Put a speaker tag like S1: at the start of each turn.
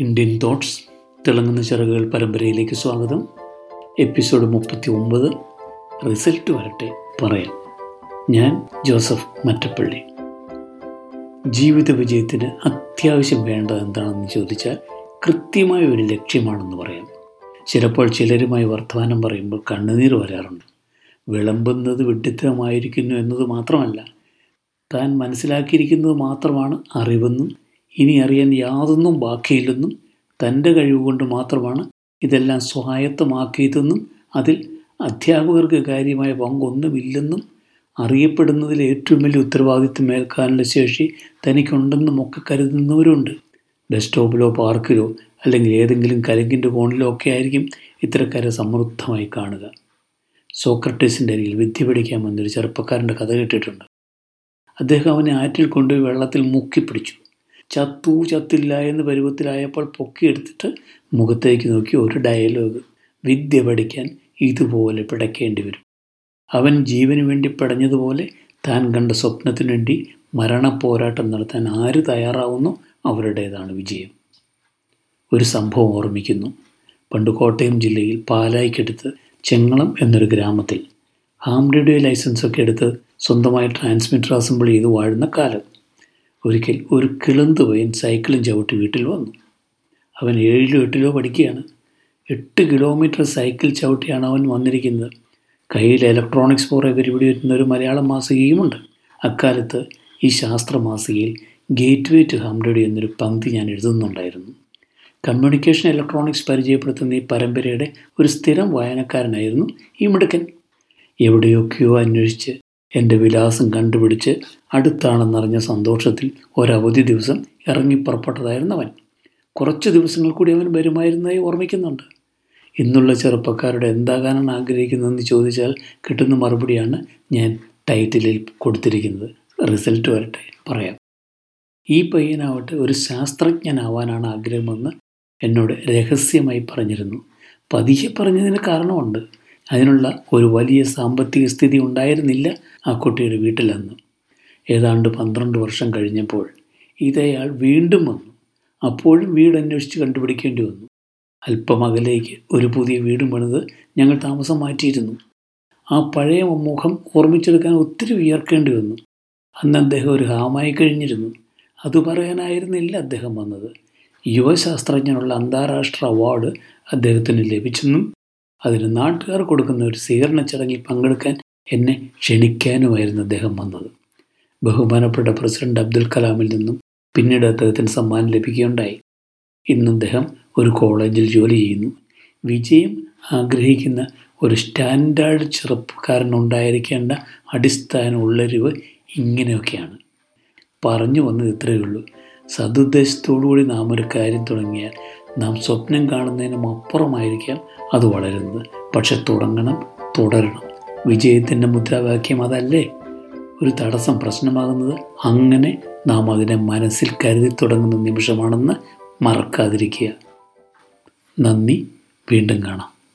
S1: Indian thoughts തിളങ്ങുന്ന ചിറകുകൾ പരമ്പരയിലേക്ക് സ്വാഗതം. എപ്പിസോഡ് മുപ്പത്തി ഒമ്പത് റിസൾട്ട് വരട്ടെ പറയാം ഞാൻ ജോസഫ് മറ്റപ്പള്ളി. ജീവിത വിജയത്തിന് അത്യാവശ്യം വേണ്ടത് എന്താണെന്ന് ചോദിച്ചാൽ കൃത്യമായ ഒരു ലക്ഷ്യമാണെന്ന് പറയാം. ചിലപ്പോൾ ചിലരുമായി വർത്തമാനം പറയുമ്പോൾ കണ്ണുനീർ വരാറുണ്ട്. വിളമ്പുന്നത് വിഡിത്തമായിരിക്കുന്നു എന്നത് മാത്രമല്ല താൻ മനസ്സിലാക്കിയിരിക്കുന്നത് മാത്രമാണ് അറിവെന്നും ഇനി അറിയാൻ യാതൊന്നും ബാക്കിയില്ലെന്നും തന്റെ കഴിവുകൊണ്ട് മാത്രമാണ് ഇതെല്ലാം സ്വായത്തമാക്കിയതെന്നും അതിൽ അധ്യാപകർക്ക് കാര്യമായ പങ്കൊന്നുമില്ലെന്നും അറിയപ്പെടുന്നതിൽ ഏറ്റവും വലിയ ഉത്തരവാദിത്വം ഏൽക്കാനുള്ള ശേഷി തനിക്കുണ്ടെന്നും ഒക്കെ കരുതുന്നവരുണ്ട്. ഡെസ്ക്ടോപ്പിലോ പാർക്കിലോ അല്ലെങ്കിൽ ഏതെങ്കിലും കലങ്കിന്റെ കോണിലോ ഒക്കെ ആയിരിക്കും ഇത്തരക്കാരെ സമൃദ്ധമായി കാണുക. സോക്രട്ടീസിന്റെ അരികിൽ വിദ്യ പഠിക്കാൻ വന്നൊരു ചെറുപ്പക്കാരന്റെ കഥ കേട്ടിട്ടുണ്ട്. അദ്ദേഹം അവനെ ആറ്റിൽ കൊണ്ടുപോയി വെള്ളത്തിൽ മുക്കിപ്പിടിച്ചു. ചത്തു ചത്തില്ല എന്ന് പരുവത്തിലായപ്പോൾ പൊക്കിയെടുത്തിട്ട് മുഖത്തേക്ക് നോക്കി ഒരു ഡയലോഗ് വിദ്യ പഠിക്കാൻ ഇതുപോലെ പിടയ്ക്കേണ്ടി വരും. അവൻ ജീവന് വേണ്ടി പടഞ്ഞതുപോലെ താൻ കണ്ട സ്വപ്നത്തിനു വേണ്ടി മരണപ്പോരാട്ടം നടത്താൻ ആര് തയ്യാറാവുന്നു അവരുടേതാണ് വിജയം. ഒരു സംഭവം ഓർമ്മിക്കുന്നു. പണ്ട് കോട്ടയം ജില്ലയിൽ പാലായിക്കടുത്ത് ചെങ്ങളം എന്നൊരു ഗ്രാമത്തിൽ. ഹാം റേഡിയോ ലൈസൻസൊക്കെ എടുത്ത് സ്വന്തമായി ട്രാൻസ്മിറ്റർ അസംബിൾ ചെയ്ത് വാഴുന്ന കാലം. ഒരിക്കൽ ഒരു കിളന്ത് പയ്യൻ സൈക്കിളും ചവിട്ടി വീട്ടിൽ വന്നു. അവൻ ഏഴിലോ എട്ടിലോ പഠിക്കുകയാണ്. എട്ട് കിലോമീറ്റർ സൈക്കിൾ ചവിട്ടിയാണ് അവൻ വന്നിരിക്കുന്നത്. കയ്യിൽ ഇലക്ട്രോണിക്സ് പുറകെ പരിപാടി വരുന്ന ഒരു മലയാളം മാസികയുമുണ്ട്. അക്കാലത്ത് ഈ ശാസ്ത്ര മാസികയിൽ gateway to ham radio എന്നൊരു പങ്ക്തി ഞാൻ എഴുതുന്നുണ്ടായിരുന്നു. കമ്മ്യൂണിക്കേഷൻ ഇലക്ട്രോണിക്സ് പരിചയപ്പെടുത്തുന്ന ഈ പരമ്പരയുടെ ഒരു സ്ഥിരം വായനക്കാരനായിരുന്നു ഈ മിടുക്കൻ. എവിടെയൊക്കെയോ അന്വേഷിച്ച് എന്റെ വിലാസം കണ്ടുപിടിച്ച് അടുത്താണെന്നറിഞ്ഞ സന്തോഷത്തിൽ ഒരവധി ദിവസം ഇറങ്ങിപ്പുറപ്പെട്ടതായിരുന്നു അവൻ. കുറച്ച് ദിവസങ്ങൾ കൂടി അവൻ വരുമായിരുന്നതായി ഓർമ്മിക്കുന്നുണ്ട്. ഇന്നുള്ള ചെറുപ്പക്കാരുടെ എന്താകാനാണ് ആഗ്രഹിക്കുന്നതെന്ന് ചോദിച്ചാൽ കിട്ടുന്ന മറുപടിയാണ് ഞാൻ ടൈറ്റിലിൽ കൊടുത്തിരിക്കുന്നത്. റിസൾട്ട് വരട്ടെ പറയാം. ഈ പയ്യനാവട്ടെ ഒരു ശാസ്ത്രജ്ഞനാവാനാണ് ആഗ്രഹമെന്ന് എന്നോട് രഹസ്യമായി പറഞ്ഞിരുന്നു. പതിയെ പറഞ്ഞതിന് കാരണമുണ്ട്. അതിനുള്ള ഒരു വലിയ സാമ്പത്തിക സ്ഥിതി ഉണ്ടായിരുന്നില്ല ആ കുട്ടിയുടെ വീട്ടിലന്ന്. ഏതാണ്ട് പന്ത്രണ്ട് വർഷം കഴിഞ്ഞപ്പോൾ ഇതയാൾ വീണ്ടും വന്നു. അപ്പോഴും വീട് അന്വേഷിച്ച് കണ്ടുപിടിക്കേണ്ടി വന്നു. അല്പം അകലേക്ക് ഒരു പുതിയ വീടും പണിത് ഞങ്ങൾ താമസം മാറ്റിയിരുന്നു. ആ പഴയ മുഖം ഓർമ്മിച്ചെടുക്കാൻ ഒത്തിരി വിയർക്കേണ്ടി വന്നു. അന്ന് അദ്ദേഹം ഒരു ഹാമായി കഴിഞ്ഞിരുന്നു. അത് പറയാനായിരുന്നില്ല അദ്ദേഹം വന്നത്. യുവശാസ്ത്രജ്ഞനുള്ള അന്താരാഷ്ട്ര അവാർഡ് അദ്ദേഹത്തിന് ലഭിച്ചെന്നും അതിന് നാട്ടുകാർ കൊടുക്കുന്ന ഒരു സ്വീകരണ ചടങ്ങിൽ പങ്കെടുക്കാൻ എന്നെ ക്ഷണിക്കാനുമായിരുന്നു അദ്ദേഹം വന്നത്. ബഹുമാനപ്പെട്ട പ്രസിഡന്റ് അബ്ദുൽ കലാമിൽ നിന്നും പിന്നീട് അദ്ദേഹത്തിന് സമ്മാനം ലഭിക്കുകയുണ്ടായി. ഇന്ന് അദ്ദേഹം ഒരു കോളേജിൽ ജോലി ചെയ്യുന്നു. വിജയം ആഗ്രഹിക്കുന്ന ഒരു സ്റ്റാൻഡേർഡ് ചെറുപ്പക്കാരനുണ്ടായിരിക്കേണ്ട അടിസ്ഥാന ഉള്ളരിവ് ഇങ്ങനെയൊക്കെയാണ്. പറഞ്ഞു വന്നത് ഇത്രയേ ഉള്ളൂ. സതുദ്ദേശത്തോടുകൂടി നാം ഒരു കാര്യം തുടങ്ങിയാൽ നാം സ്വപ്നം കാണുന്നതിനും അപ്പുറമായിരിക്കാം അത് വളരുന്നത്. പക്ഷെ തുടങ്ങണം തുടരണം. വിജയത്തിന്റെ മുദ്രാവാക്യം അതല്ലേ? ഒരു തടസ്സം പ്രശ്നമാകുന്നത് അങ്ങനെ നാം അതിനെ മനസ്സിൽ കരുതി തുടങ്ങുന്ന നിമിഷമാണെന്ന് മറക്കാതിരിക്കുക. നന്ദി വീണ്ടും കാണാം.